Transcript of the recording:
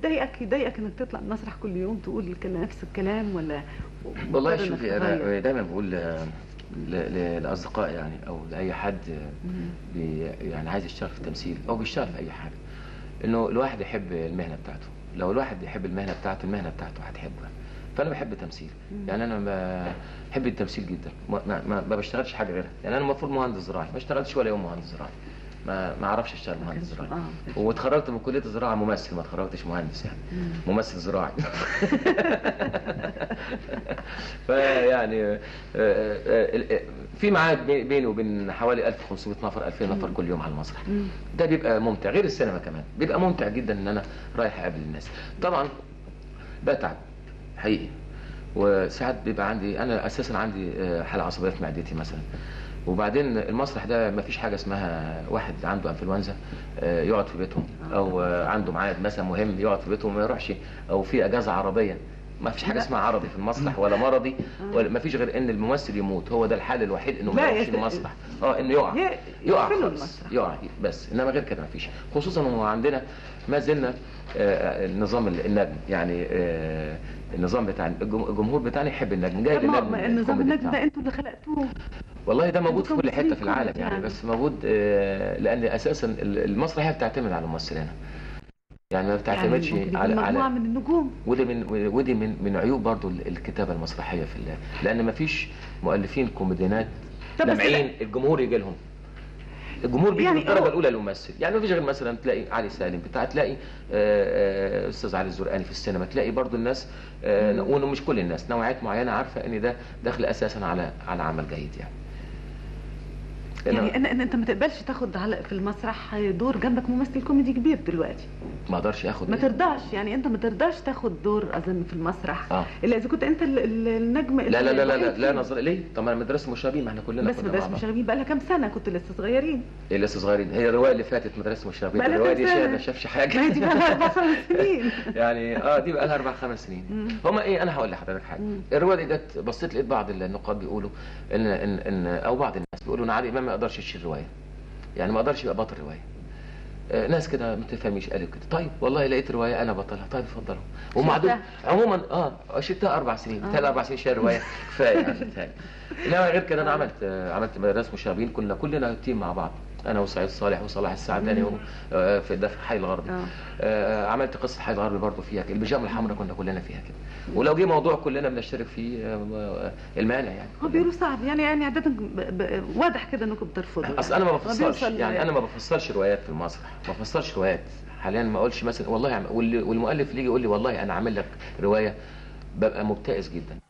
بتضايقك يضايقك إنك تطلع المسرح كل يوم تقول كان نفس الكلام ولا والله شوفي؟ أنا دايما بقول ل- ل- لاصدقائي يعني أو لأي حد. بي يعني عايز يشتغل في التمثيل أو بيشتغل في أي حاجة. إنه الواحد يحب المهنة بتاعته. لو الواحد يحب المهنة بتاعته المهنة بتاعته هتحبها فأنا بحب التمثيل. يعني أنا بحب التمثيل جدا. ما, ما, ما ما بشتغلش حاجة غيرها. يعني أنا المفروض مهندس زراعي. ما اشتغلتش ولا يوم مهندس زراعي. ما ما أعرفش اشتغل مهندس زراعي. واتخرجت من كلية الزراعة ممثل ما اتخرجتش مهندس يعني. مم. ممثل زراعي. فيعني آه، آه، آه، في معاد بي- بيني وبين حوالي 1500 نفر 2000 نفر كل يوم على المسرح. ده بيبقى ممتع غير السينما كمان. بيبقى ممتع جدا إن أنا رايح أقابل الناس. طبعا بتعب حقيقي. وساعات بيبقى عندي أنا أساسا عندي آه، حالة عصبية في معدتي مثلا. وبعدين المسرح ده ما فيش حاجة اسمها واحد عنده إنفلونزا آه، يقعد في بيتهم أو آه، عنده ميعاد مثلا مهم يقعد في بيتهم وما يروحش أو في أجازة عربية. ما فيش حاجة لا. اسمها عرضي في المسرح ولا مرضي ولا ما فيش غير إن الممثل يموت هو ده الحل الوحيد إنه ما يروحش المسرح. آه إنه يقع. ي- يقع خالص. يقع بس. إنما غير كده ما فيش. خصوصا انه عندنا ما زلنا آه، النظام النجم. يعني آه، النظام بتاع الجم- الجمهور بتاعنا يحب النجم جاي ما النظام النجم. ده أنتوا اللي خلقتوه. والله ده موجود في كل حتة في العالم يعني يعني. بس موجود آه، لأن أساسا ال- المسرحية بتعتمد على الممثلين. يعني ما بتعتمدش يعني على على من النجوم. ودي من ودي من من عيوب برضو ال- الكتابة المسرحية في الله. لأن ما فيش مؤلفين كوميديانات لامعين الجمهور يجي لهم. الجمهور بيجي يعني الدرجه الأولى للممثل يعني ما فيش غير مثلا تلاقي علي سالم. بتاع تلاقي آه، آه، أستاذ علي الزرقاني في السينما. تلاقي برضو الناس آه، ومش كل الناس. نوعيات معينة عارفة إن ده داخل أساسا على على عمل جيد يعني. يعني أنا ان أنت ما تقبلش تاخد على في المسرح دور جنبك ممثل كوميدي كبير دلوقتي. ما أقدرش آخد ما إيه؟ ترضاش يعني أنت ما ترضاش تاخد دور أظن في المسرح. آه. إلا إذا كنت أنت ال- ال- النجم لا لا لا لا لا, لا فيه. نظر ليه طب ما مدرسة مشاغبين ما إحنا كلنا بس بعض. مشاغبين. بقى لها كام سنة كنت لسه صغيرين. إيه لسه صغيرين. هي الرواية اللي فاتت مدرسة مشاغبين. الرواية دي ما شافش حاجة. ما هي دي بقى لها أربع خمس سنين. يعني آه دي بقى لها أربع خمس سنين. هما إيه أنا هقول لحضرتك حاجة. الرواية دي جت بصيت لقيت بعض النقاد بيقولوا إن إن إن أو بعض الناس بيقولوا إن عادل إمام ما يقدرش يشيل رواية. يعني ما يقدرش يبقى بطل رواية. آه، ناس كده ما تفهميش قالوا كده. طيب والله لقيت رواية أنا بطلها. طيب اتفضلوا. ومعدوم شلتها؟ عموما آه شلتها أربع سنين. آه. أربع سنين شايل رواية. كفاية يعني. انما غير كده أنا عملت آه، عملت مدرسة مشاغبين. كنا كلنا تيم مع بعض. أنا وسعيد صالح وصلاح السعداني. و- آه، في ده في حي الغربي آه. آه، عملت قصة حي الغربي برضه فيها كده. البيجامة الحمراء كنا كلنا فيها كده. ولو جه موضوع كلنا بنشترك فيه آه، آه، المانع يعني. هو بيقولوا صعب يعني يعني ب- واضح كده إنكم بترفضوا. أصل أنا ما بفصلش يعني أنا ما بفصلش روايات في المسرح. ما بفصلش روايات. حاليا ما أقولش مثلا والله والمؤلف اللي يجي يقول لي والله أنا عامل لك رواية ببقى مبتئس جدا.